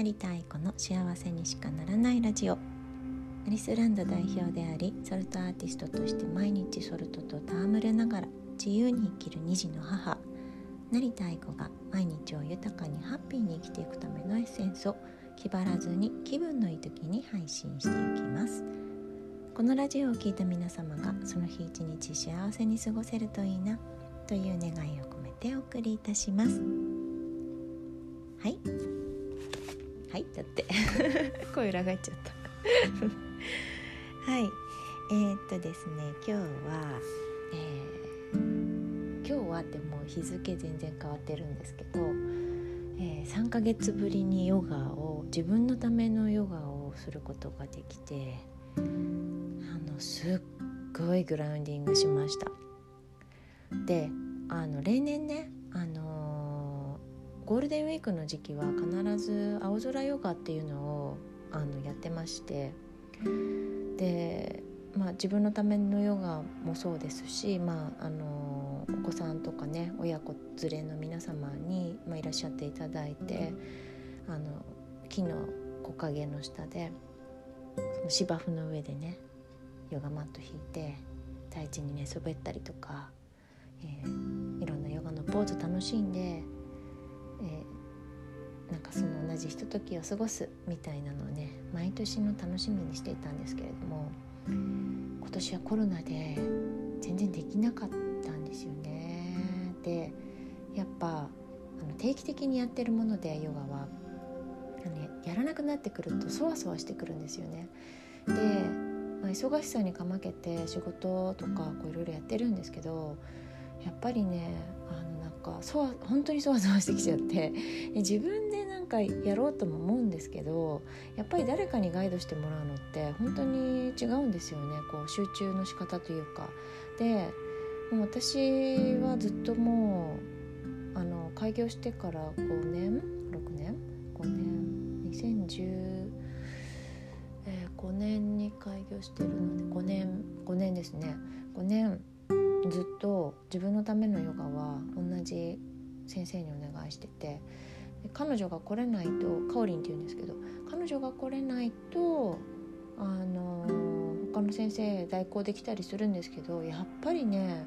成田愛子の幸せにしかならないラジオ。アリスランド代表でありソルトアーティストとして毎日ソルトと戯れながら自由に生きる2児の母。成田愛子が毎日を豊かにハッピーに生きていくためのエッセンスを気張らずに気分のいい時に配信していきます。このラジオを聴いた皆様がその日一日幸せに過ごせるといいなという願いを込めてお送りいたします。はい。はいだって。声裏返っちゃった。はい。えー、っとですね今日は、えー、今日はってもう日付全然変わってるんですけど、えー、3ヶ月ぶりにヨガを自分のためのヨガをすることができてあのすっごいグラウンディングしました。であの例年ねあのゴールデンウィークの時期は必ず青空ヨガっていうのをあのやってましてで、まあ、自分のためのヨガもそうですし、まあ、あのお子さんとかね親子連れの皆様に、まあ、いらっしゃっていただいてあの木の木陰の下でその芝生の上でねヨガマット引いて大地に寝そべったりとか、えー、いろんなヨガのポーズ楽しんでえー、なんかその同じひとときを過ごすみたいなのをね毎年の楽しみにしていたんですけれども今年はコロナで全然できなかったんですよね。でやっぱあの定期的にやってるものでヨガはあの、ね、やらなくなってくるとそわそわしてくるんですよね。で、まあ、忙しさにかまけて仕事とかいろいろやってるんですけどやっぱりねかそわ本当にそわそわしてきちゃって。自分でなんかやろうとも思うんですけどやっぱり誰かにガイドしてもらうのって本当に違うんですよね。こう集中の仕方というか。でもう私はずっともうあの開業してから5年6年？5年？2010えー、5年に開業してるので5年5年ですね。5年ずっと自分のためのヨガは同じ先生にお願いしてて彼女が来れないとかおりんって言うんですけど彼女が来れないとあの他の先生代行できたりするんですけどやっぱりね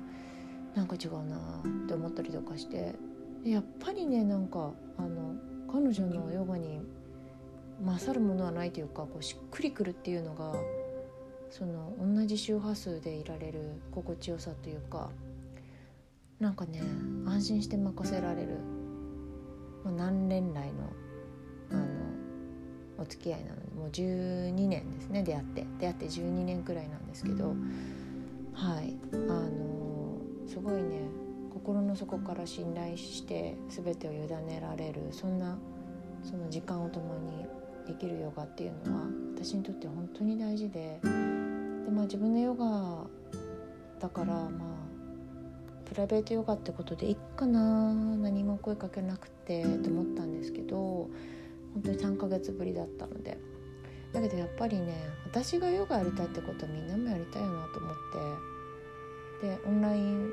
なんか違うなって思ったりとかしてやっぱりねなんかあの彼女のヨガに勝るものはないというかこうしっくりくるっていうのがその同じ周波数でいられる心地よさというかなんかね安心して任せられる、まあ、何年来のあのお付き合いなのでもう12年ですね出会って出会って12年くらいなんですけどはいあのすごいね心の底から信頼して全てを委ねられるそんなその時間を共にできるヨガっていうのは私にとって本当に大事で。でまあ自分のヨガだからまあプライベートヨガってことでいっかな何も声かけなくてと思ったんですけど本当に3ヶ月ぶりだったので。だけどやっぱりね私がヨガやりたいってことはみんなもやりたいよなと思ってでオンライン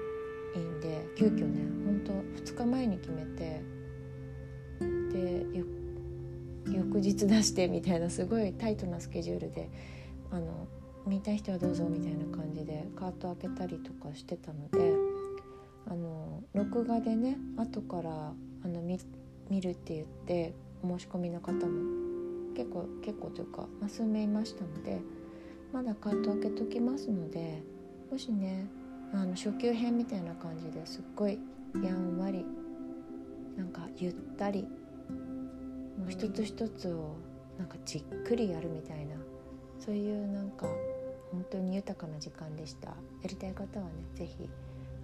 院で急遽ね本当2日前に決めてで翌日出してみたいなすごいタイトなスケジュールであの見たい人はどうぞみたいな感じでカート開けたりとかしてたのであの録画でね後からあの見見るって言ってお申し込みの方も結構結構というか、まあ、数名いましたのでまだカート開けときますのでもしねあの初級編みたいな感じですっごいやんわりなんかゆったりもう一つ一つをなんかじっくりやるみたいなそういうなんか本当に豊かな時間でした。やりたい方はね是非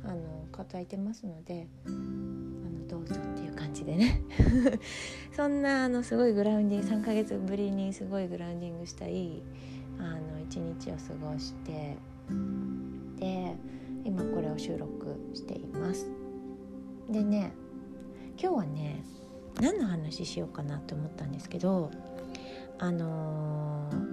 あの方いてますのであのどうぞっていう感じでね。そんなあのすごいグラウンディング3ヶ月ぶりにすごいグラウンディングしたいあの一日を過ごしてで今これを収録しています。でね今日はね何の話しようかなと思ったんですけどあのー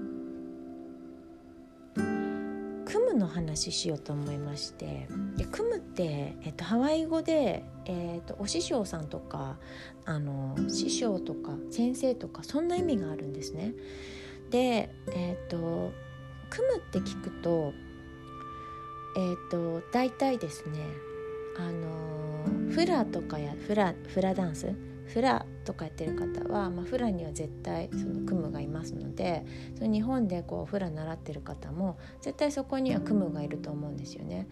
の話しようと思いましてで組むって、えっと、ハワイ語で、えっと、お師匠さんとかあの師匠とか先生とかそんな意味があるんですね。で、えっと「組む」って聞くと,、えっと大体ですねあのフラとかやフラフラダンス？フラとかやってる方は、まあ、フラには絶対そのクムがいますのでその日本でこうフラ習ってる方も絶対そこにはクムがいると思うんですよね。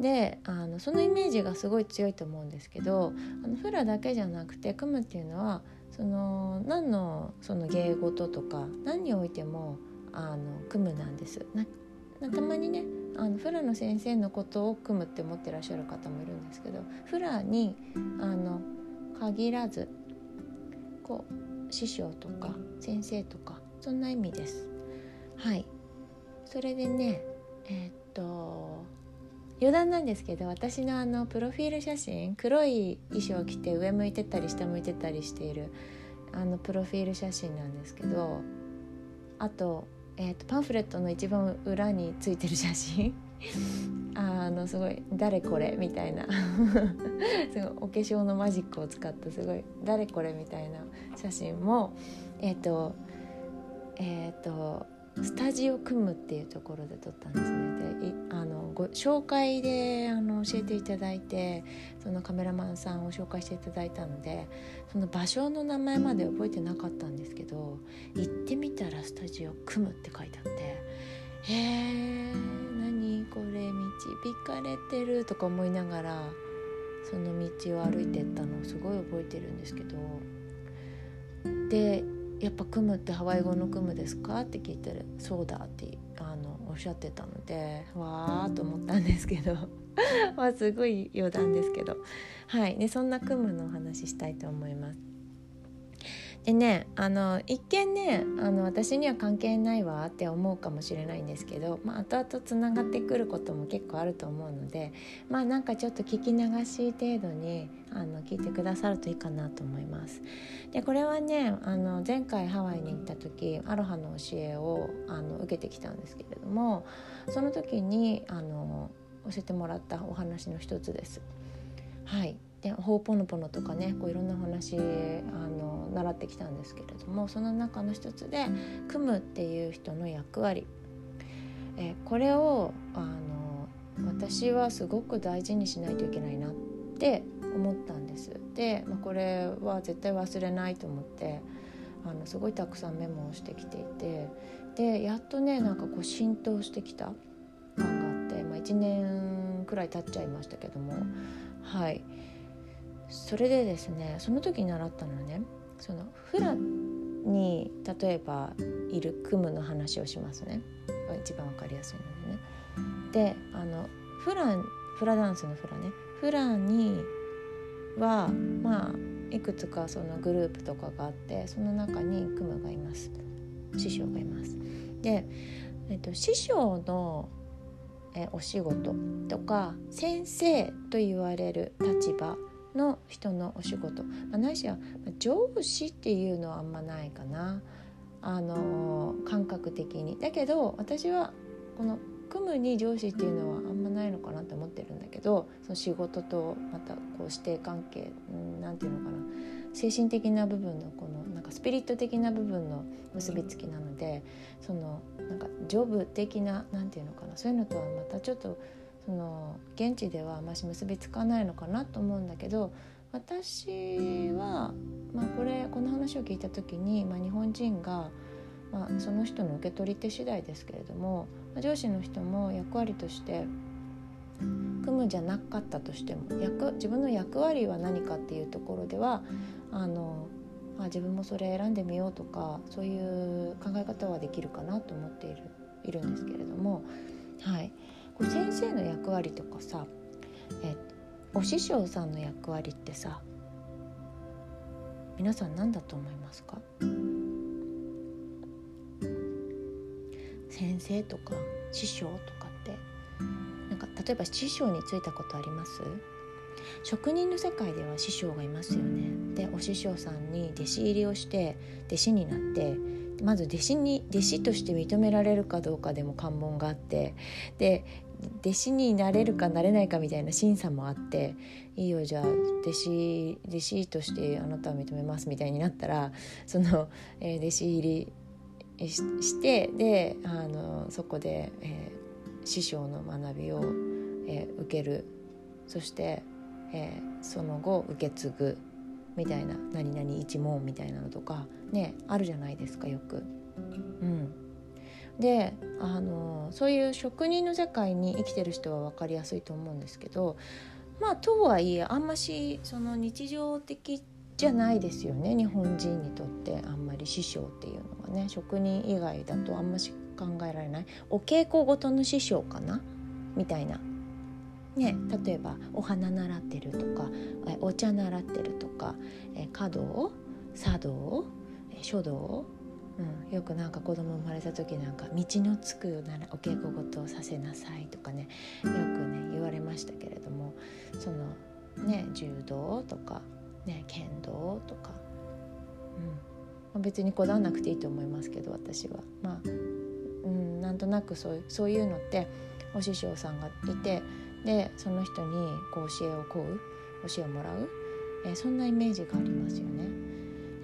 であのそのイメージがすごい強いと思うんですけどあのフラだけじゃなくてクムっていうのはその何のその芸事とか何においてもあのクムなんです。たまにねあのフラの先生のことを組むって思ってらっしゃる方もいるんですけどフラにあの限らずこう師匠とか先生とかそんな意味です。はいそれでねえー、っと余談なんですけど私のあのプロフィール写真黒い衣装を着て上向いてたり下向いてたりしているあのプロフィール写真なんですけどあと,、えーと、とパンフレットの一番裏についてる写真あのすごい「誰これ?」みたいな すごいお化粧のマジックを使ったすごい「誰これ?」みたいな写真もえっ、ー、とえっ、ー、とスタジオ組むっていうところで撮ったんですねであのご紹介であの教えていただいてそのカメラマンさんを紹介していただいたのでその場所の名前まで覚えてなかったんですけど行ってみたらスタジオ組むって書いてあってへえこれ導かれてるとか思いながらその道を歩いてったのをすごい覚えてるんですけど。でやっぱ組むってハワイ語の組むですか？って聞いてるそうだってあのおっしゃってたのでわーと思ったんですけど まあすごい余談ですけど。はい。でそんな組むのお話ししたいと思います。でねあの一見ねあの私には関係ないわって思うかもしれないんですけど、まあ、後々つながってくることも結構あると思うのでまあなんかちょっと聞き流し程度にあの聞いてくださるといいかなと思います。でこれはねあの前回ハワイに行った時アロハの教えをあの受けてきたんですけれどもその時にあの教えてもらったお話の一つです。はいでホーポノポノとかねこういろんな話あの習ってきたんですけれどもその中の一つで「組む」っていう人の役割えこれをあの私はすごく大事にしないといけないなって思ったんです。で、まあ、これは絶対忘れないと思ってあのすごいたくさんメモをしてきていてでやっとねなんかこう浸透してきた感があって、まあ、1年くらい経っちゃいましたけどもはいそれでですねその時に習ったのはねそのフラに例えばいるクムの話をしますね一番わかりやすいのでね。であのフラフラダンスのフラねフラにはまあいくつかそのグループとかがあってその中にクムがいます師匠がいます。で、えっと、師匠のえお仕事とか先生と言われる立場の人のお仕事、まあ、ないしは上司っていうのはあんまないかな。あの感覚的に。だけど私はこの組むに上司っていうのはあんまないのかなって思ってるんだけどその仕事とまたこう師弟関係何て言うのかな。精神的な部分のこのなんかスピリット的な部分の結びつきなのでそのなんかジョブ的な何て言うのかな。そういうのとはまたちょっとその現地ではあまし結びつかないのかなと思うんだけど私は、まあ、これこの話を聞いた時に、まあ、日本人が、まあ、その人の受け取り手次第ですけれども、まあ、上司の人も役割として組むじゃなかったとしても役自分の役割は何かっていうところではあのあ自分もそれ選んでみようとかそういう考え方はできるかなと思っているいるんですけれどもはい。これ先生の役割とかさえお師匠さんの役割ってさ皆さん何だと思いますか？先生とか師匠とかってなんか例えば師匠についたことあります？職人の世界では師匠がいますよね。でお師匠さんに弟子入りをして弟子になってまず弟子に弟子として認められるかどうかでも関門があってで弟子になれるかなれないかみたいな審査もあっていいよじゃあ弟子弟子としてあなたを認めますみたいになったらその、えー、弟子入りしてであのそこで、えー、師匠の学びを、えー、受ける。そして、えー、その後受け継ぐ。みたいな「何々一門」みたいなのとかねあるじゃないですかよく。うんであのそういう職人の世界に生きてる人は分かりやすいと思うんですけどまあとはいえあんましその日常的じゃないですよね日本人にとってあんまり師匠っていうのはね職人以外だとあんまし考えられないお稽古ごとの師匠かな？みたいな。ね、例えばお花習ってるとかお茶習ってるとか華道茶道書道うん、よくなんか子供生まれた時なんか道のつくならお稽古事をさせなさいとかねよくね言われましたけれどもそのね柔道とか、ね、剣道とか、うん、別にこだわなくていいと思いますけど私は。まあ、うん、なんとなくそうそういうのってお師匠さんがいてでその人にこう教えを請う教えをもらう、えー、そんなイメージがありますよね。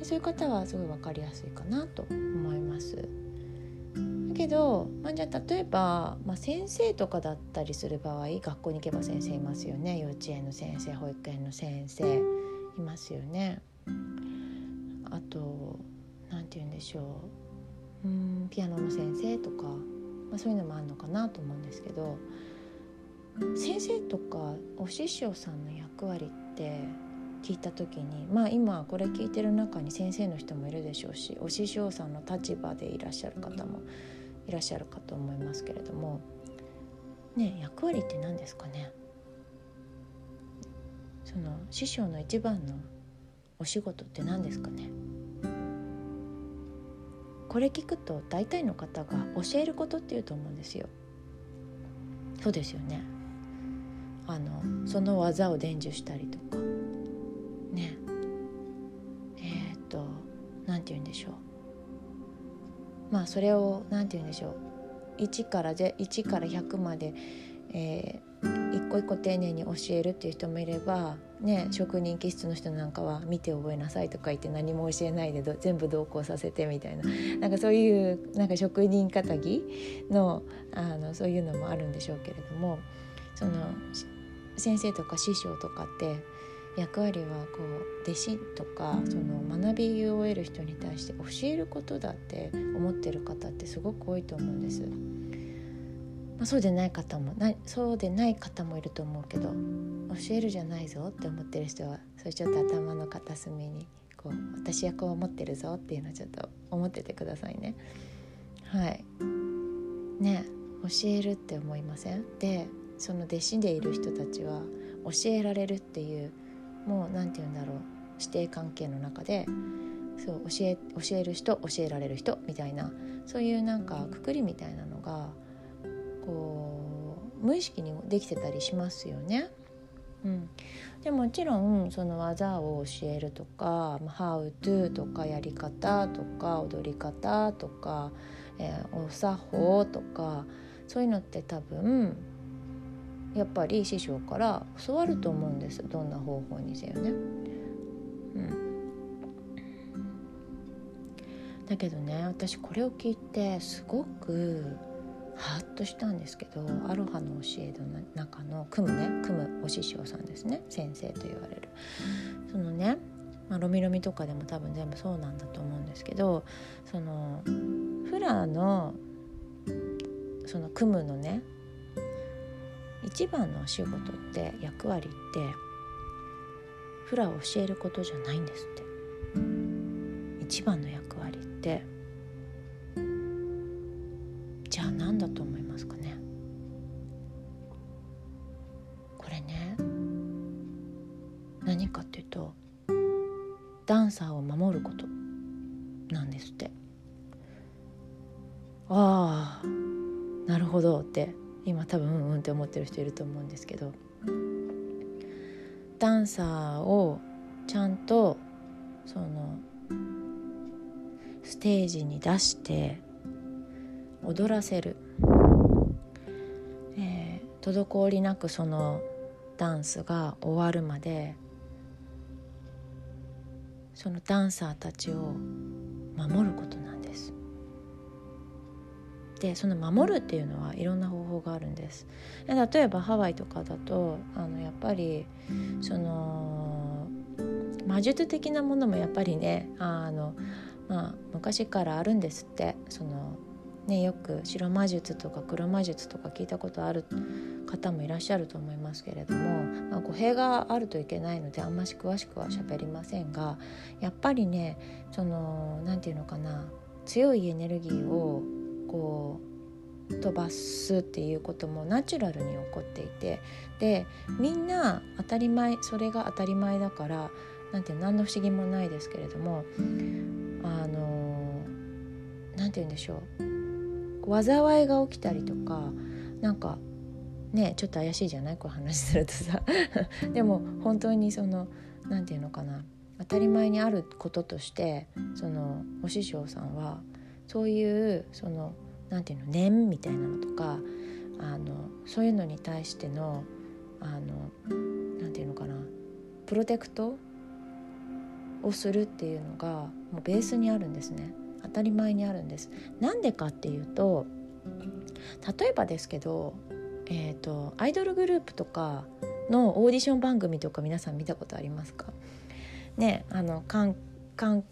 そういう方はすごい分かりやすいかなと思います。だけど、まあ、じゃあ例えば、まあ、先生とかだったりする場合学校に行けば先生いますよね幼稚園の先生保育園の先生いますよね。あと何て言うんでしょううんピアノの先生とか、まあ、そういうのもあるのかなと思うんですけど先生とかお師匠さんの役割って聞いた時にまあ今これ聞いてる中に先生の人もいるでしょうしお師匠さんの立場でいらっしゃる方もいらっしゃるかと思いますけれどもね役割って何ですかね？その師匠の一番のお仕事って何ですかね？これ聞くと大体の方が教えることっていうと思うんですよ。そうですよね。あのその技を伝授したりとか。ね。えっ、と何て言うんでしょう。まあそれを何て言うんでしょう。1から1から100まで、えー、一個一個丁寧に教えるっていう人もいれば、ね、職人気質の人なんかは見て覚えなさいとか言って何も教えないで全部同行させてみたいな。なんかそういうなんか職人かたぎのあのそういうのもあるんでしょうけれどもその先生とか師匠とかって役割はこう弟子とかその学びを得る人に対して教えることだって思ってる方ってすごく多いと思うんです。まあ、そうでない方もなそうでない方もいると思うけど教えるじゃないぞって思ってる人はそれちょっと頭の片隅にこう私はこう思ってるぞっていうのをちょっと思っててくださいね。はいね教えるって思いません？でその弟子でいる人たちは教えられるっていうもう何て言うんだろう師弟関係の中でそう教え教える人教えられる人みたいなそういうなんかくくりみたいなのがこう無意識にできてたりしますよね。うん、でもちろんその技を教えるとか「How to」とかやり方とか踊り方とか、えー、お作法とかそういうのって多分やっぱり師匠から教わると思うんですどんな方法にせよね。うん、だけどね私これを聞いてすごくハッとしたんですけどアロハの教えの中の組むね組むお師匠さんですね先生と言われる。そのねまあ、ロミロミとかでも多分全部そうなんだと思うんですけどそのフラーのその組むのね一番のお仕事って役割ってフラを教えることじゃないんですって。一番の役割ってじゃあ何だと思いますかね。これね何かっていうとダンサーを守ることなんですって。ああなるほどって今多分うんうんって思ってる人いると思うんですけどダンサーをちゃんとそのステージに出して踊らせる、えー、滞りなくそのダンスが終わるまでそのダンサーたちを守ることなんで。その守るっていうのはいろんな方法があるんです。例えばハワイとかだとあのやっぱりその魔術的なものもやっぱりねあの、まあ、昔からあるんですってそのね、よく白魔術とか黒魔術とか聞いたことある方もいらっしゃると思いますけれども、まあ、語弊があるといけないのであんまし詳しくは喋りませんがやっぱりねその何て言うのかな強いエネルギーをこう飛ばすっていうこともナチュラルに起こっていてでみんな当たり前それが当たり前だからなんて何の不思議もないですけれどもあの何て言うんでしょう。災いが起きたりとかなんかねちょっと怪しいじゃない？こう話するとさ。でも本当にその何て言うのかな。当たり前にあることとしてそのお師匠さんはそういうその何て言うの念みたいなのとかあのそういうのに対してのあの何て言うのかなプロテクトをするっていうのがもうベースにあるんですね。当たり前にあるんです。なんでかっていうと例えばですけど、えーと、アイドルグループとかのオーディション番組とか皆さん見たことありますか？ねあの韓韓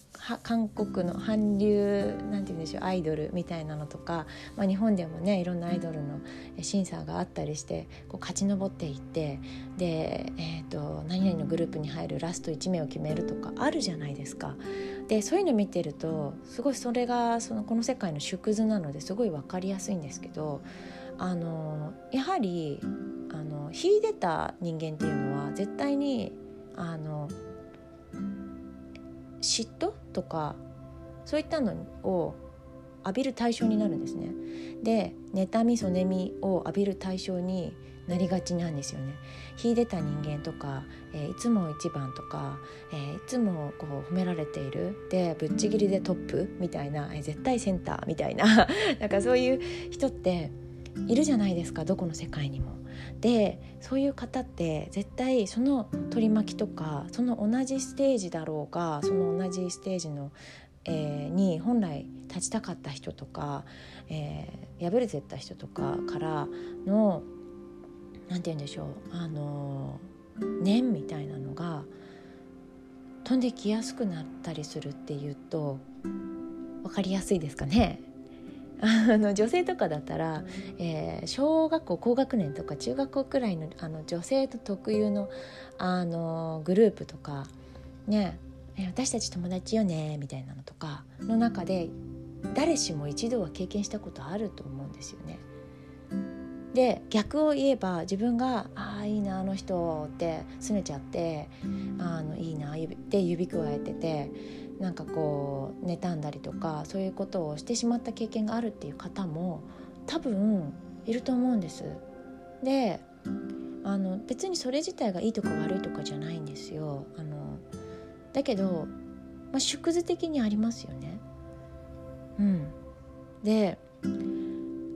韓国の韓流なんて言うんでしょうアイドルみたいなのとか、まあ、日本でもねいろんなアイドルの審査があったりしてこう勝ち上っていってで、えーと、何々のグループに入るラスト1名を決めるとかあるじゃないですか。でそういうの見てるとすごいそれがそのこの世界の縮図なのですごい分かりやすいんですけどあのやはりあの秀でた人間っていうのは絶対にあの嫉妬とかそういったのを浴びる対象になるんですね。で妬みそみを浴びる対象になりがちなんですよね。秀でた人間とか、えー、いつも一番とか、えー、いつもこう褒められているでぶっちぎりでトップみたいな、えー、絶対センターみたいな なんかそういう人っているじゃないですかどこの世界にも。でそういう方って絶対その取り巻きとかその同じステージだろうがその同じステージの、えー、に本来立ちたかった人とか、えー、敗れてった人とかからの何て言うんでしょうあの念みたいなのが飛んできやすくなったりするっていうと分かりやすいですかね。あの女性とかだったら、えー、小学校高学年とか中学校くらいのあの女性と特有のあのグループとかね私たち友達よねみたいなのとかの中で誰しも一度は経験したことあると思うんですよね。で逆を言えば自分が「ああいいなあの人」って拗ねちゃって「あのいいな」って指くわえててなんかこう妬んだりとかそういうことをしてしまった経験があるっていう方も多分いると思うんです。であの別にそれ自体がいいとか悪いとかじゃないんですよ。あのだけど、まあ、縮図的にありますよね。うん、で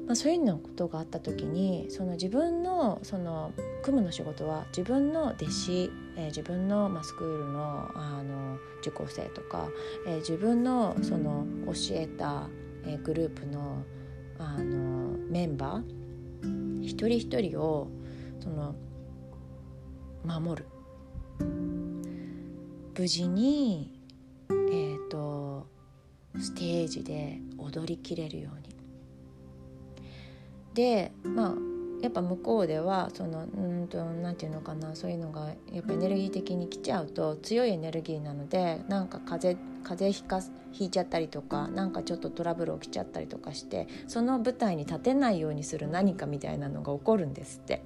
まあ、そういうのことがあった時にその自分のその組むの仕事は自分の弟子、えー、自分の、まあ、スクールのあの受講生とか、えー、自分のその教えた、えー、グループのあのメンバー一人一人をその守る。無事に、えーとステージで踊りきれるように。でまあやっぱ向こうではそのうんと何て言うのかなそういうのがやっぱエネルギー的に来ちゃうと強いエネルギーなのでなんか風風邪ひかひいちゃったりとかなんかちょっとトラブル起きちゃったりとかしてその舞台に立てないようにする何かみたいなのが起こるんですって。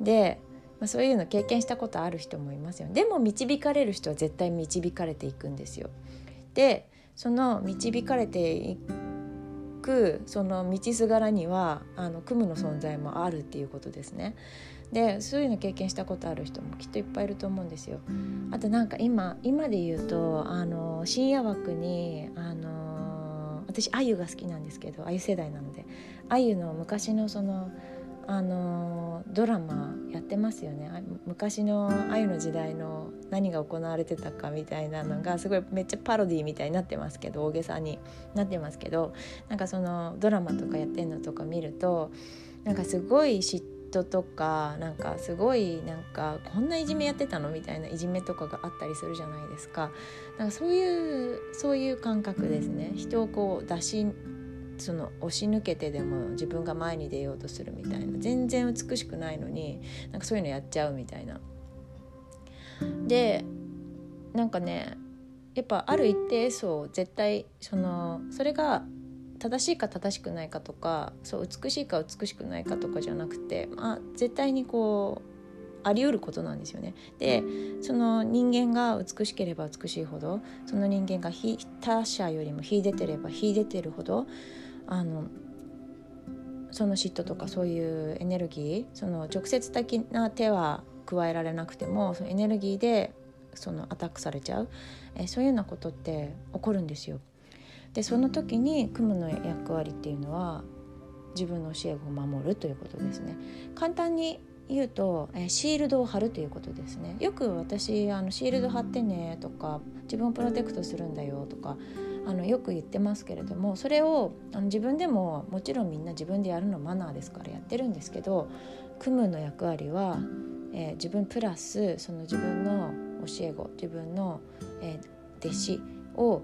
で、まあ、そういうの経験したことある人もいますよでも導かれる人は絶対導かれていくんですよ。でその導かれていくその道すがらにはあのクムの存在もあるっていうことですね。でそういうの経験したことある人もきっといっぱいいると思うんですよ。あとなんか今今で言うとあの深夜枠にあの私あゆが好きなんですけどあゆ世代なのであゆの昔のそのあのドラマやってますよね昔のあゆの時代の何が行われてたかみたいなのがすごいめっちゃパロディみたいになってますけど大げさになってますけどなんかそのドラマとかやってんのとか見るとなんかすごい嫉妬とかなんかすごいなんかこんないじめやってたのみたいないじめとかがあったりするじゃないですか。なんかそういうそういう感覚ですね人をこう出しその押し抜けてでも自分が前に出ようとするみたいな全然美しくないのになんかそういうのやっちゃうみたいな。でなんかねやっぱある一定層絶対そのそれが正しいか正しくないかとかそう美しいか美しくないかとかじゃなくて、まあ、絶対にこうあり得ることなんですよね。でその人間が美しければ美しいほどその人間が他者よりも秀でてれば秀でてるほどあのその嫉妬とかそういうエネルギーその直接的な手は加えられなくてもそのエネルギーでそのアタックされちゃう、えそういうようなことって起こるんですよ。でその時にクムの役割っていうのは自分の教え子を守るということですね。簡単に言うと、えシールドを貼るということですねよく私あのシールド貼ってねとか自分をプロテクトするんだよとかあのよく言ってますけれどもそれをあの自分でももちろんみんな自分でやるのマナーですからやってるんですけど組むの役割は、えー、自分プラスその自分の教え子自分の、えー、弟子を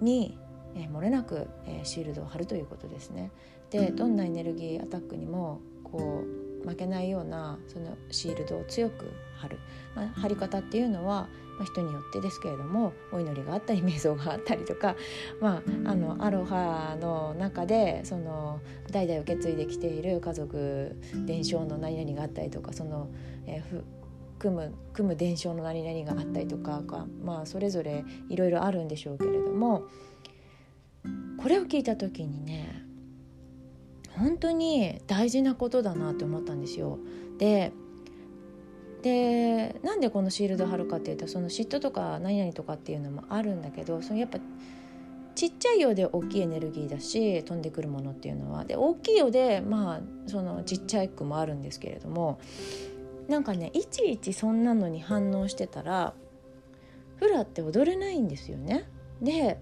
に、えー、漏れなく、えー、シールドを貼るということですね。でどんなエネルギーアタックにもこう負けないようなそのシールドを強く貼る、まあ、貼り方っていうのは、まあ、人によってですけれどもお祈りがあったり瞑想があったりとか、まあ、あのアロハの中でその代々受け継いできている家族伝承の何々があったりとかその、えー、組む組む伝承の何々があったりとか、まあ、それぞれいろいろあるんでしょうけれどもこれを聞いた時にね本当に大事なことだなって思ったんですよ。ででなんでこのシールド貼るかっていうとその嫉妬とか何々とかっていうのもあるんだけどそのやっぱちっちゃいようで大きいエネルギーだし飛んでくるものっていうのはで大きいようでまあそのちっちゃい句もあるんですけれどもなんかねいちいちそんなのに反応してたらフラって踊れないんですよね。で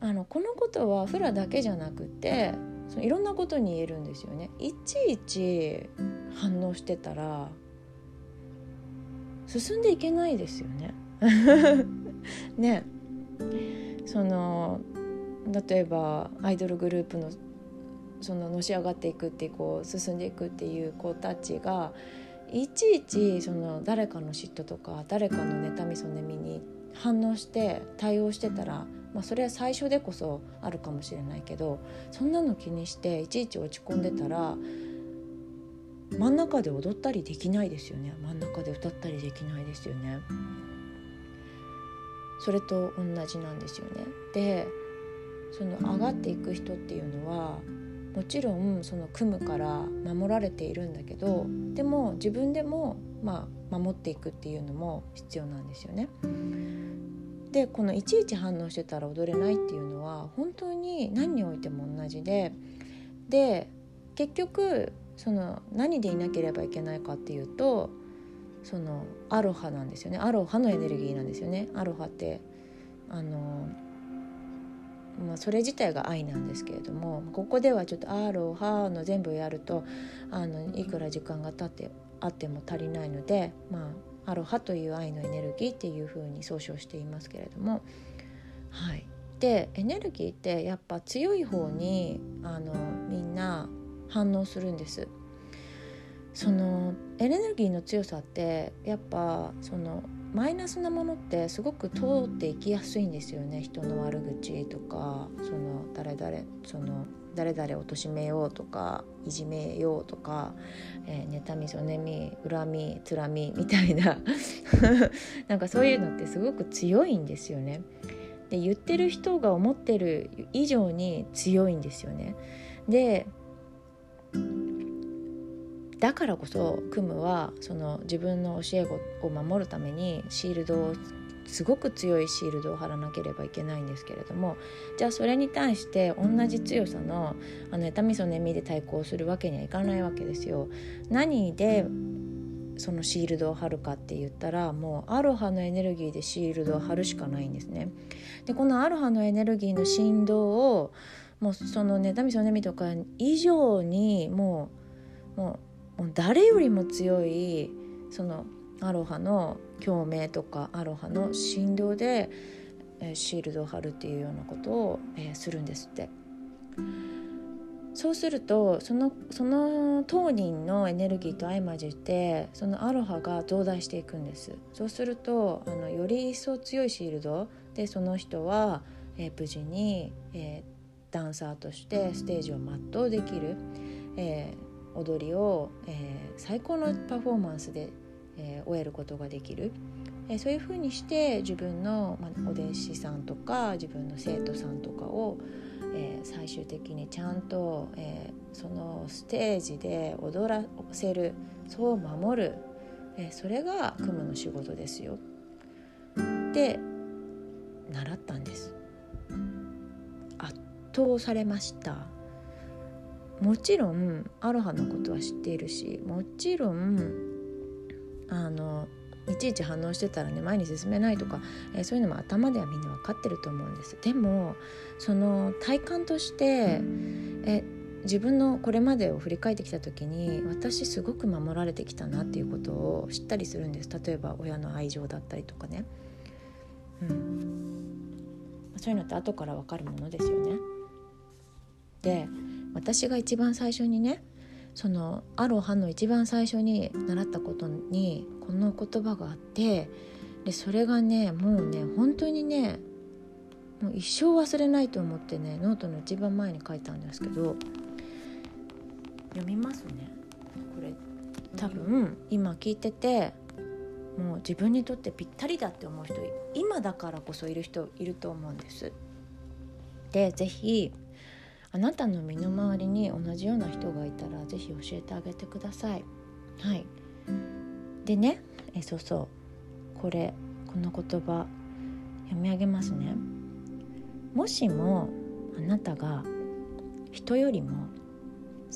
あのこのことはフラだけじゃなくてそのいろんなことに言えるんですよね。いちいち反応してたら進んでいけないですよね。ね。その例えばアイドルグループのそののし上がっていくってこう進んでいくっていう子たちがいちいちその誰かの嫉妬とか誰かの妬みそねみに反応して対応してたらまあ、それは最初でこそあるかもしれないけどそんなの気にしていちいち落ち込んでたら真ん中で踊ったりできないですよね真ん中で歌ったりできないですよね。それと同じなんですよね。でその上がっていく人っていうのはもちろんその組むから守られているんだけどでも自分でもまあ守っていくっていうのも必要なんですよね。でこのいちいち反応してたら踊れないっていうのは本当に何においても同じでで結局その何でいなければいけないかっていうとそのアロハなんですよね。アロハのエネルギーなんですよね。アロハってあの、まあ、それ自体が愛なんですけれどもここではちょっとアロハの全部やるとあのいくら時間が経ってあっても足りないのでまあアロハという愛のエネルギーっていうふうに総称していますけれども。はい。でエネルギーってやっぱ強い方にあのみんな反応するんです。そのエネルギーの強さってやっぱそのマイナスなものってすごく通っていきやすいんですよね。人の悪口とかその誰々その誰々を貶めようとかいじめようとか、えー、妬みそねみ恨みつらみ みたいな なんかそういうのってすごく強いんですよね。で言ってる人が思ってる以上に強いんですよね。でだからこそクムはその自分の教え子を守るためにシールドをすごく強いシールドを貼らなければいけないんですけれどもじゃあそれに対して同じ強さのあの妬みそねみで対抗するわけにはいかないわけですよ。何でそのシールドを貼るかって言ったらもうアロハのエネルギーでシールドを貼るしかないんですね。でこのアロハのエネルギーの振動をもうその妬みそねみとか以上にもうもう誰よりも強いそのアロハの共鳴とかアロハの振動で、えー、シールドを貼るっていうようなことを、えー、するんですって。そうするとそのその当人のエネルギーと相混じってそのアロハが増大していくんですそうするとあのより一層強いシールドでその人は、えー、無事に、えー、ダンサーとしてステージを全うできる、えー、踊りを、えー、最高のパフォーマンスでえー、終えることができる、えー、そういうふうにして自分の、まあ、お弟子さんとか自分の生徒さんとかを、えー、最終的にちゃんと、えー、そのステージで踊らせるそう守る、えー、それが組むの仕事ですよ。で習ったんです。圧倒されました。もちろんアロハのことは知っているしもちろんあのいちいち反応してたらね前に進めないとか、えー、そういうのも頭ではみんな分かってると思うんです。でもその体感としてえ自分のこれまでを振り返ってきた時に私すごく守られてきたなっていうことを知ったりするんです。例えば親の愛情だったりとかね、うん、そういうのって後から分かるものですよね。で私が一番最初にねそのアロハの一番最初に習ったことにこの言葉があってでそれがねもうね本当にねもう一生忘れないと思ってねノートの一番前に書いたんですけど読みますねこれ多分今聞いててもう自分にとってぴったりだって思う人今だからこそいる人いると思うんです。で是非あなたの身の回りに同じような人がいたら是非教えてあげてください。はい、でねえそうそうこれこの言葉読み上げますね。もしもあなたが人よりも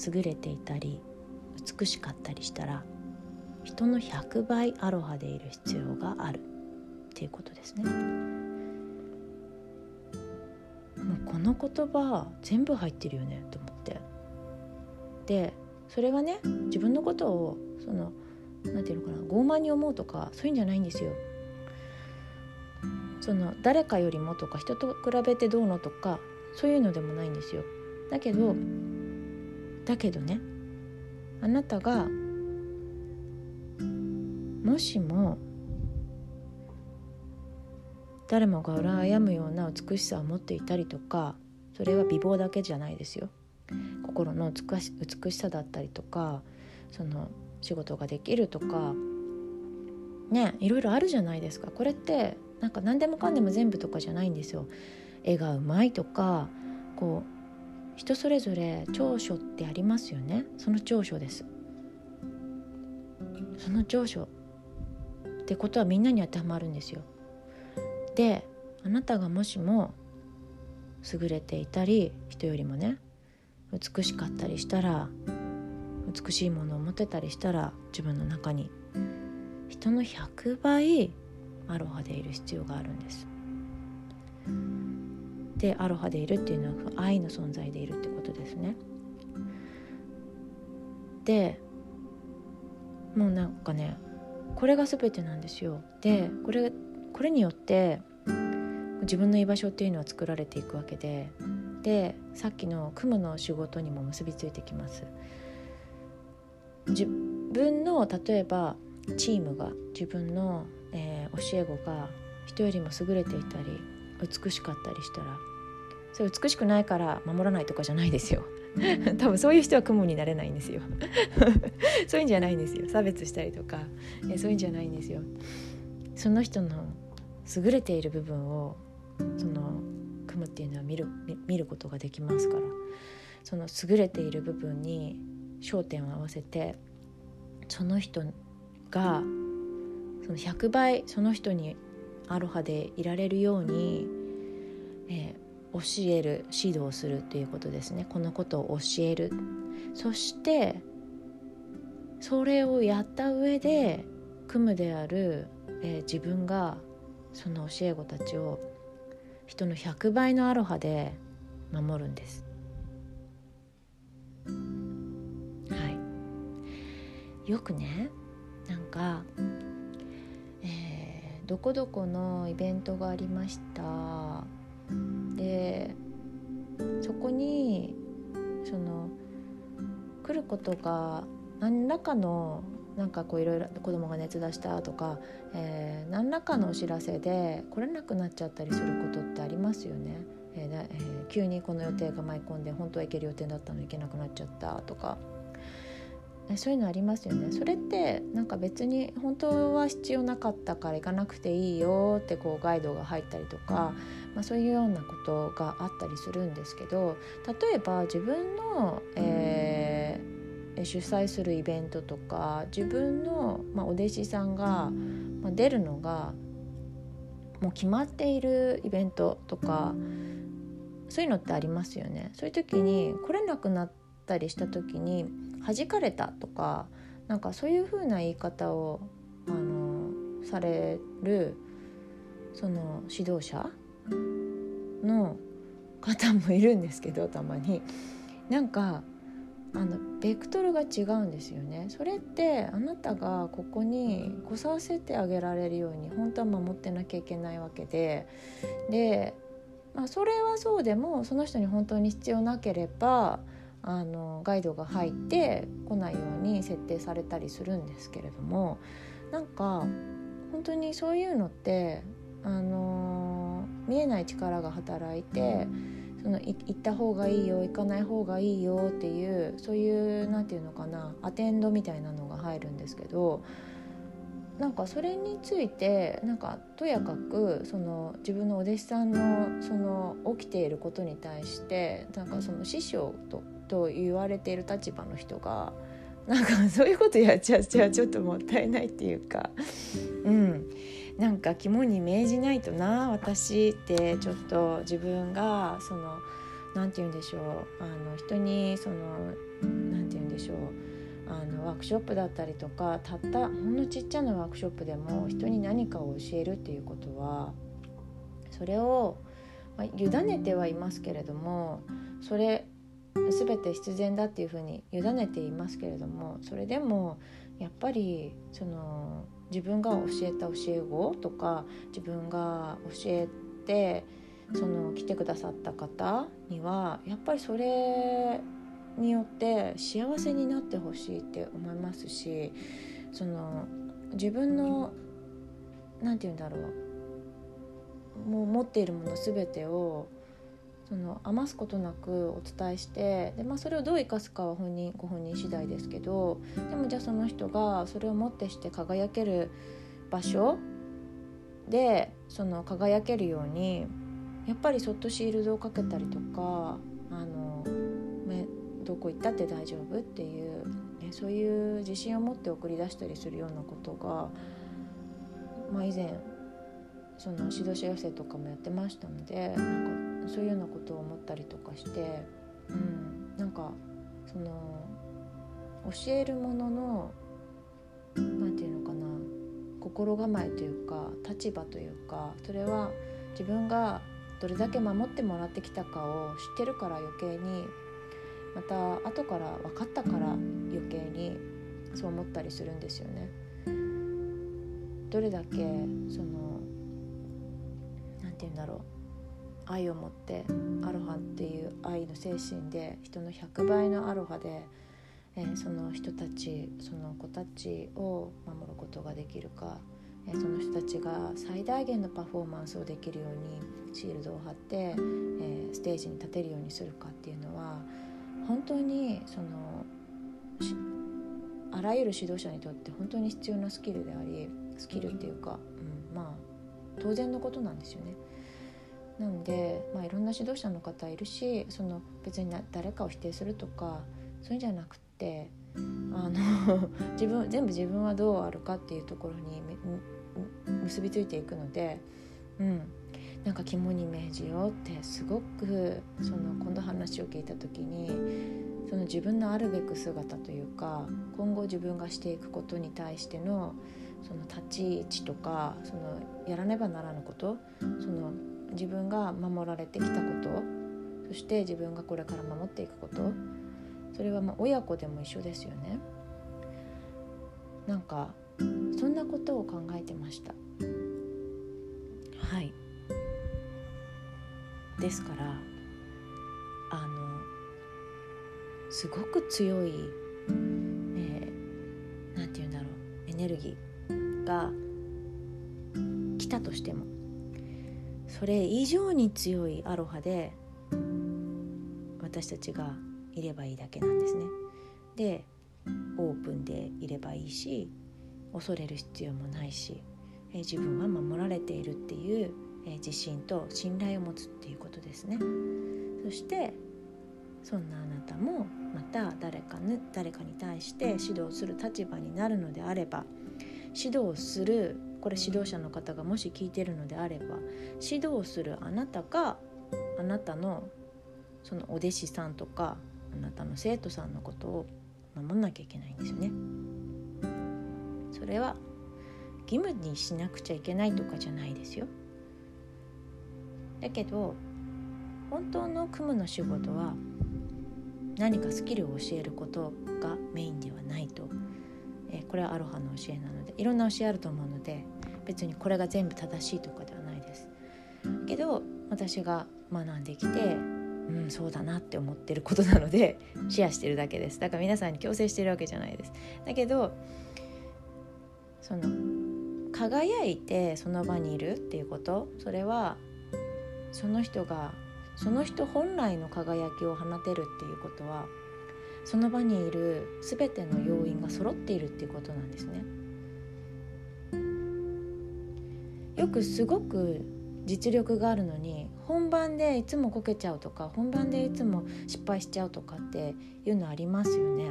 優れていたり美しかったりしたら人の100倍アロハでいる必要があるっていうことですね。この言葉全部入ってるよねと思って。でそれはね自分のことをその何て言うのかな傲慢に思うとかそういうんじゃないんですよ。その誰かよりもとか人と比べてどうのとかそういうのでもないんですよ。だけどだけどねあなたがもしも誰もが羨むような美しさを持っていたりとかそれは美貌だけじゃないですよ。心の美しさだったりとかその仕事ができるとかねいろいろあるじゃないですか。これってなんか何でもかんでも全部とかじゃないんですよ。絵がうまいとかこう人それぞれ長所ってありますよね。その長所です。その長所ってことはみんなに当てはまるんですよ。であなたがもしも優れていたり人よりもね美しかったりしたら美しいものを持ってたりしたら自分の中に人の100倍アロハでいる必要があるんです。でアロハでいるっていうのは愛の存在でいるってことですね。でもうなんかねこれが全てなんですよ。でこれこれによって自分の居場所っていうのは作られていくわけででさっきの組むの仕事にも結びついてきます。自分の例えばチームが自分の、えー、教え子が人よりも優れていたり美しかったりしたらそれ美しくないから守らないとかじゃないですよ。多分そういう人は雲になれないんですよ。そういうんじゃないんですよ。差別したりとか、えそういうんじゃないんですよ。その人の優れている部分をその組むっていうのは見る見ることができますから。その優れている部分に焦点を合わせてその人がその100倍その人にアロハでいられるように、えー、教える指導するっていうことですね。このことを教える。そしてそれをやった上で組むである、えー、自分がその教え子たちを人の100倍のアロハで守るんです。はい、よくねなんか、えー、どこどこのイベントがありましたでそこにその来ることが何らかのなんかこういろいろ子供が熱出したとか、えー、何らかのお知らせで来れなくなっちゃったりすることってありますよね。えーえー、急にこの予定が舞い込んで本当は行ける予定だったのに行けなくなっちゃったとかそういうのありますよねそれってなんか別に本当は必要なかったから行かなくていいよってこうガイドが入ったりとか、まあ、そういうようなことがあったりするんですけど例えば自分の、えー、主催するイベントとか自分の、まあ、お弟子さんが、まあ、出るのがもう決まっているイベントとかそういうのってありますよね。そういう時に来れなくなったりした時に弾かれたとかなんかそういう風な言い方をあのされるその指導者の方もいるんですけどたまになんかあのベクトルが違うんですよね。それってあなたがここに来させてあげられるように本当は守ってなきゃいけないわけで。で、まあ、それはそうでもその人に本当に必要なければあのガイドが入って来ないように設定されたりするんですけれどもなんか本当にそういうのってあの見えない力が働いてその行った方がいいよ行かない方がいいよっていうそういう何て言うのかなアテンドみたいなのが入るんですけどなんかそれについてなんかとやかくその自分のお弟子さんのその起きていることに対してなんかその師匠とと言われている立場の人がなんかそういうことやっちゃっちゃちょっともったいないっていうかうん。なんか肝に銘じないとな私ってちょっと自分がその何て言うんでしょうあの人にその何て言うんでしょうあのワークショップだったりとかたったほんのちっちゃなワークショップでも人に何かを教えるっていうことはそれを、まあ、委ねてはいますけれどもそれ全て必然だっていうふうに委ねていますけれどもそれでもやっぱりその自分が教えた教え子とか自分が教えてその来てくださった方にはやっぱりそれによって幸せになってほしいって思いますしその自分の何て言うんだろう。もう持っているもの全てをその余すことなくお伝えしてで、まあ、それをどう生かすかは本人ご本人次第ですけどでもじゃあその人がそれをもってして輝ける場所でその輝けるようにやっぱりそっとシールドをかけたりとかあのどこ行ったって大丈夫っていうねそういう自信を持って送り出したりするようなことが、まあ、以前その指導者養成とかもやってましたのでなんかそういうようなことを思ったりとかして、うん、なんかその教えるものの何て言うのかな心構えというか立場というかそれは自分がどれだけ守ってもらってきたかを知ってるから余計にまた後から分かったから余計にそう思ったりするんですよね。どれだけその何て言うんだろう愛を持ってアロハっていう愛の精神で人の100倍のアロハで、え、その人たちその子たちを守ることができるか、え、その人たちが最大限のパフォーマンスをできるようにシールドを貼って、え、ステージに立てるようにするかっていうのは本当にそのあらゆる指導者にとって本当に必要なスキルでありスキルっていうか、うん、まあ当然のことなんですよね。なんで、まあ、いろんな指導者の方いるしその別に誰かを否定するとかそういうんじゃなくってあの 自分全部自分はどうあるかっていうところに結びついていくので、うん、なんか肝に銘じようってすごくそのこの話を聞いた時にその自分のあるべく姿というか今後自分がしていくことに対してのその立ち位置とかそのやらねばならぬことその自分が守られてきたことそして自分がこれから守っていくことそれはまあ親子でも一緒ですよね。なんかそんなことを考えてました。はいですからあのすごく強い、えー、なんて言うんだろうエネルギーが来たとしてもそれ以上に強いアロハで私たちがいればいいだけなんですね。でオープンでいればいいし恐れる必要もないし、え自分は守られているっていう、え自信と信頼を持つっていうことですね。そしてそんなあなたもまた誰かに誰かに対して指導する立場になるのであれば指導するこれ指導者の方がもし聞いてるのであれば指導するあなたがあなたのそのお弟子さんとかあなたの生徒さんのことを守んなきゃいけないんですよね。それは義務にしなくちゃいけないとかじゃないですよ。だけど本当の組むの仕事は何かスキルを教えることがメインではないと、え、これはアロハの教えなのでいろんな教えあると思うので別にこれが全部正しいとかではないです。けど私が学んできてうんそうだなって思ってることなのでシェアしてるだけですだから皆さんに強制してるわけじゃないですだけどその輝いてその場にいるっていうことそれはその人がその人本来の輝きを放てるっていうことはその場にいる全ての要因が揃っているっていうことなんですね。よくすごく実力があるのに本番でいつもこけちゃうとか本番でいつも失敗しちゃうとかっていうのありますよね。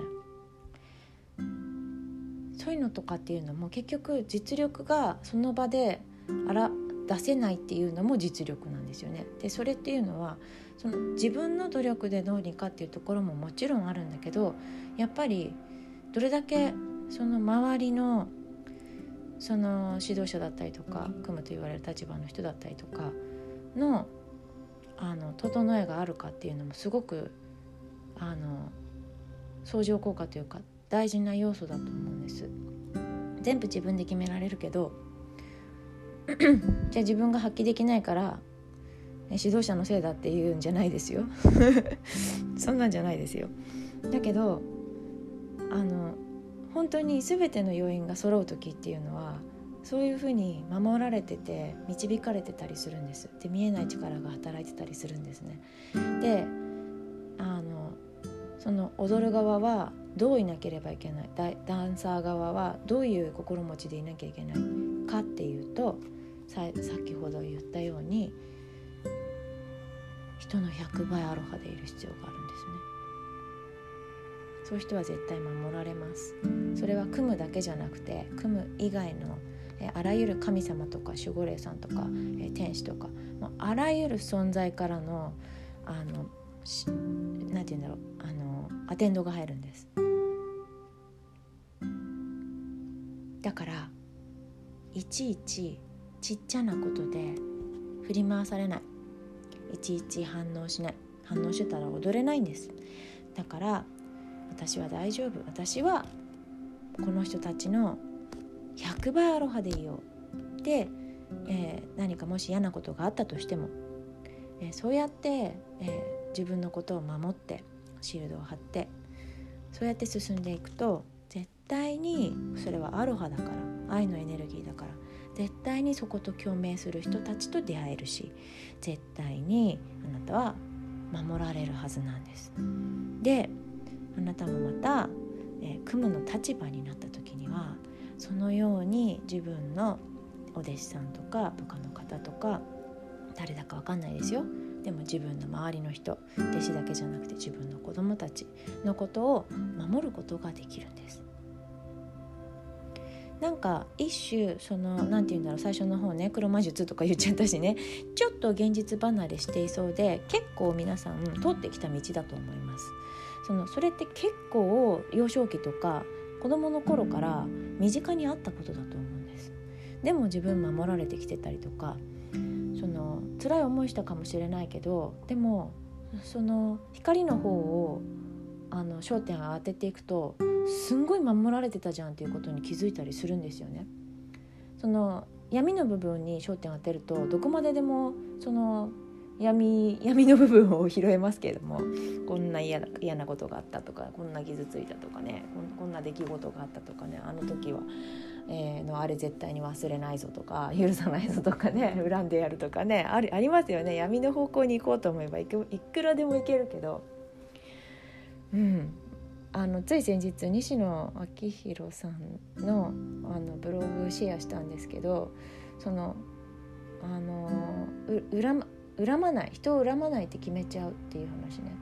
そういうのとかっていうのも結局実力がその場であら出せないっていうのも実力なんですよね。でそれっていうのはその自分の努力でどうにかっていうところももちろんあるんだけどやっぱりどれだけその周りのその指導者だったりとか組むと言われる立場の人だったりとかのあの整えがあるかっていうのもすごくあの相乗効果というか大事な要素だと思うんです。全部自分で決められるけど じゃあ自分が発揮できないから指導者のせいだっていうんじゃないですよ。そんなんじゃないですよ。だけどあの本当に全ての要因が揃う時っていうのはそういうふうに守られてて導かれてたりするんです。で見えない力が働いてたりするんですね。であのその踊る側はどういなければいけない？ダンサー側はどういう心持ちでいなきゃいけないかっていうと先ほど言ったように人の100倍アロハでいる必要がある。そう人は絶対守られます。それは組むだけじゃなくて組む以外のあらゆる神様とか守護霊さんとか、天使とかあらゆる存在からのあのなんて言うんだろうあのアテンドが入るんです。だからいちいちちっちゃなことで振り回されない。いちいち反応しない。反応してたら踊れないんです。だから私は大丈夫私はこの人たちの100倍アロハでいようで、えー、何かもし嫌なことがあったとしても、えー、そうやって、えー、自分のことを守ってシールドを貼ってそうやって進んでいくと絶対にそれはアロハだから愛のエネルギーだから絶対にそこと共鳴する人たちと出会えるし絶対にあなたは守られるはずなんです。であなたもまた、えー、組むの立場になった時にはそのように自分のお弟子さんとか部下の方とか誰だか分かんないですよでも自分の周りの人弟子だけじゃなくて自分の子供たちのことを守ることができるんです。なんか一種その何て言うんだろう最初の方ね黒魔術とか言っちゃったしねちょっと現実離れしていそうで結構皆さん通ってきた道だと思います。そのそれって結構幼少期とか子供の頃から身近にあったことだと思うんです。でも自分守られてきてたりとかその辛い思いしたかもしれないけどでもその光の方をあの焦点を当てていくとすんごい守られてたじゃんっていうことに気づいたりするんですよね。その闇の部分に焦点を当てるとどこまででもその闇闇の部分を拾えますけれどもこんな嫌な嫌なことがあったとかこんな傷ついたとかねこんな出来事があったとかねあの時は、えー、のあれ絶対に忘れないぞとか許さないぞとかね 恨んでやるとかねあありますよね。闇の方向に行こうと思えばいくいくらでもいけるけどうん。あのつい先日西野昭弘さんのあのブログシェアしたんですけどそのあの恨恨まない人を恨まないって決めちゃうっていう話ね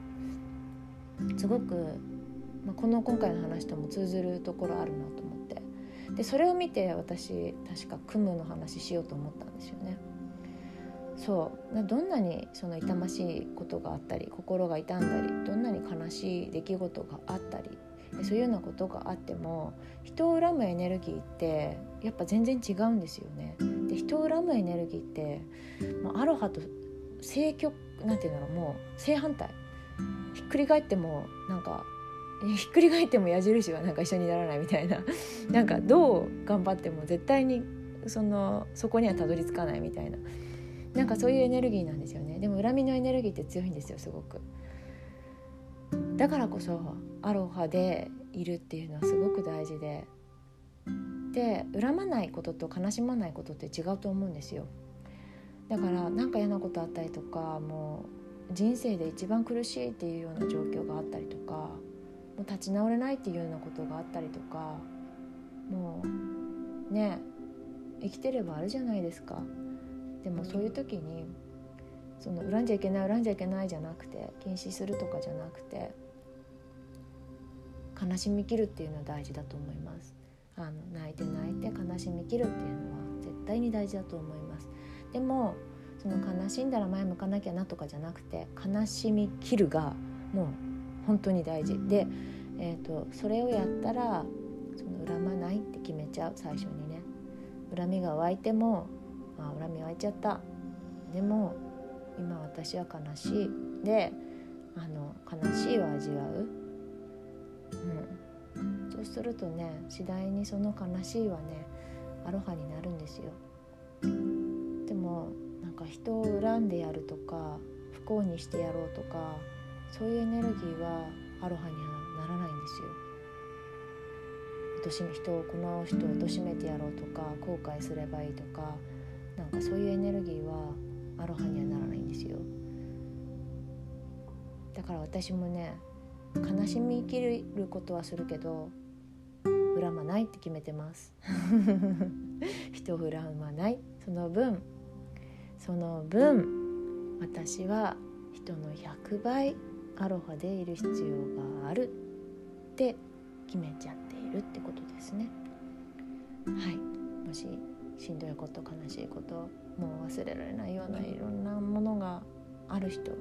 すごく、まあ、この今回の話とも通ずるところあるなと思ってでそれを見て私確かクムの話しようと思ったんですよね。そうどんなにその痛ましいことがあったり心が痛んだりどんなに悲しい出来事があったりそういうようなことがあっても人を恨むエネルギーってやっぱ全然違うんですよね。で人を恨むエネルギーって、まあ、アロハと正極なんていうんだろうもう正反対。ひっくり返ってもなんかひっくり返っても矢印はなんか一緒にならないみたいな。なんかどう頑張っても絶対にそのそこにはたどり着かないみたいな。なんかそういうエネルギーなんですよね。でも恨みのエネルギーって強いんですよすごく。だからこそアロハでいるっていうのはすごく大事で。で恨まないことと悲しまないことって違うと思うんですよだから何か嫌なことあったりとかもう人生で一番苦しいっていうような状況があったりとかもう立ち直れないっていうようなことがあったりとかもうね生きてればあるじゃないですか。でもそういう時にその恨んじゃいけない恨んじゃいけないじゃなくて禁止するとかじゃなくて悲しみきるっていうのは大事だと思います。あの泣いて泣いて悲しみきるっていうのは絶対に大事だと思いますでもその悲しんだら前向かなきゃなとかじゃなくて悲しみきるがもう本当に大事。で、えーと、それをやったらその恨まないって決めちゃう最初にね。恨みが湧いてもあ恨み湧いちゃった。でも今私は悲しい。であの悲しいを味わう、うん、そうするとね次第にその悲しいはねアロハになるんですよなんか人を恨んでやるとか不幸にしてやろうとかそういうエネルギーはアロハにはならないんですよ。人をこの人を貶めてやろうとか後悔すればいいとかなんかそういうエネルギーはアロハにはならないんですよ。だから私もね悲しみ生きることはするけど恨まないって決めてます。人を恨まない。その分その分私は人の100倍アロハでいる必要があるって決めちゃっているってことですね。はい。もししんどいこと悲しいこともう忘れられないようないろんなものがある人、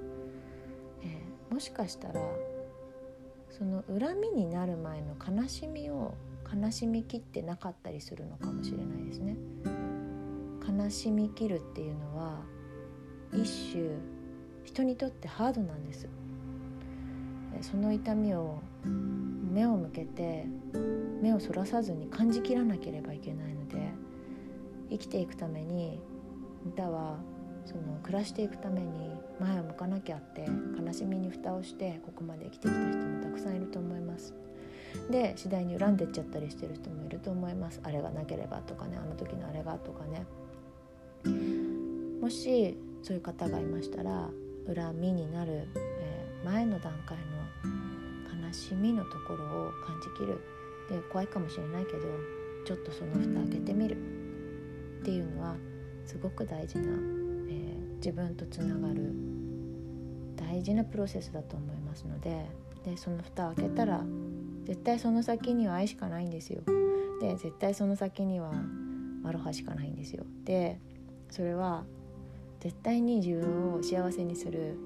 えー、もしかしたらその恨みになる前の悲しみを悲しみきってなかったりするのかもしれないですね。悲しみきるっていうのは一種人にとってハードなんです。その痛みを目を向けて目をそらさずに感じきらなければいけないので生きていくために歌はその暮らしていくために前を向かなきゃって悲しみに蓋をしてここまで生きてきた人もたくさんいると思います。で次第に恨んでっちゃったりしてる人もいると思います。あれがなければとかねあの時のあれがとかね。もしそういう方がいましたら恨みになる、えー、前の段階の悲しみのところを感じきるで怖いかもしれないけどちょっとその蓋開けてみるっていうのはすごく大事な、えー、自分とつながる大事なプロセスだと思いますのででその蓋開けたら絶対その先には愛しかないんですよ。で絶対その先にはアロハしかないんですよ。でそれは絶対に自分を幸せにする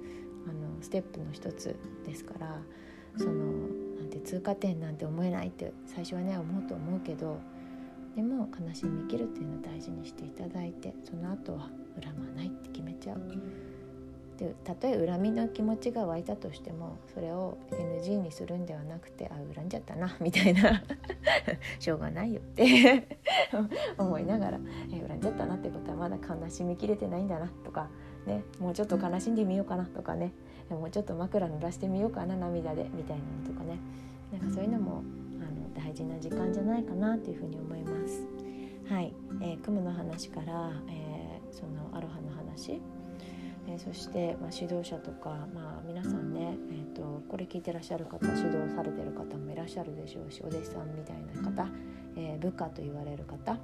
あのステップの一つですからそのなんて通過点なんて思えないって最初はね思うと思うけどでも悲しみ生きるっていうのを大事にしていただいてその後は恨まないって決めちゃう。でたとえ恨みの気持ちが湧いたとしてもそれを NG にするんではなくてあ恨んじゃったな みたいな。しょうがないよって。思いながら、え恨んじゃったなってことはまだ悲しみきれてないんだなとか、ね、もうちょっと悲しんでみようかなとかね。もうちょっと枕濡らしてみようかな涙でみたいなのとかね。なんかそういうのもあの大事な時間じゃないかなというふうに思います。はい、えー、クムの話から、えー、そのアロハの話。えー、そして、まあ、指導者とか、まあ、皆さんね、えーと、これ聞いてらっしゃる方指導されてる方もいらっしゃるでしょうしお弟子さんみたいな方、えー、部下と言われる方、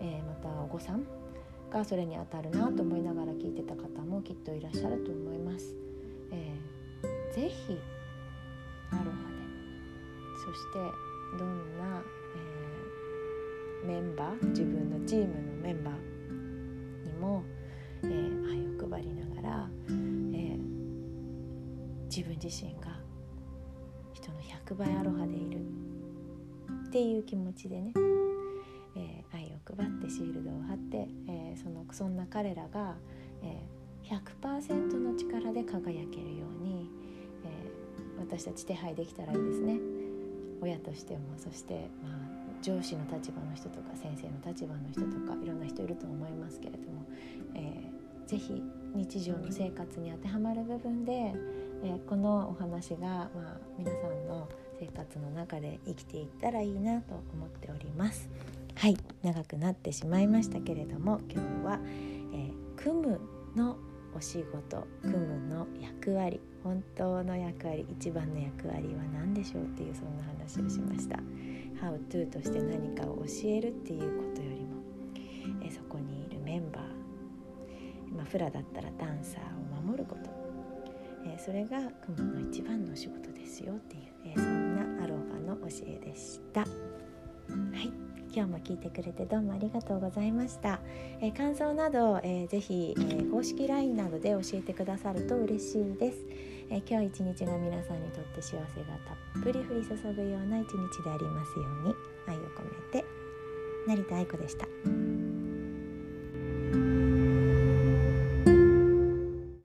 えー、またお子さんがそれに当たるなと思いながら聞いてた方もきっといらっしゃると思います。えー、ぜひアロハでそしてどんな、えー、メンバー自分のチームのメンバーにもえー、愛を配りながら、えー、自分自身が人の100倍アロハでいるっていう気持ちでね、えー、愛を配ってシールドを貼って、えそのそんな彼らが、え100%の力で輝けるように、え私たち手配できたらいいですね。親としてもそして、まあ、上司の立場の人とか先生の立場の人とかいろんな人いると思いますけれども、えぜひ日常の生活に当てはまる部分で、えー、このお話が、まあ、皆さんの生活の中で生きていったらいいなと思っております。はい長くなってしまいましたけれども今日は、えー、組むのお仕事組むの役割本当の役割一番の役割は何でしょうっていうそんな話をしました。How to として何かを教えるっていうことよりフラだったらダンサーを守ること、えそれがクモの一番の仕事ですよっていう、えそんなアロハの教えでした。はい今日も聞いてくれてどうもありがとうございました。えー、感想など、えー、ぜひ、えー、公式 LINE などで教えてくださると嬉しいです。え今日一日が皆さんにとって幸せがたっぷり降り注ぐような一日でありますように愛を込めて成田愛子でした。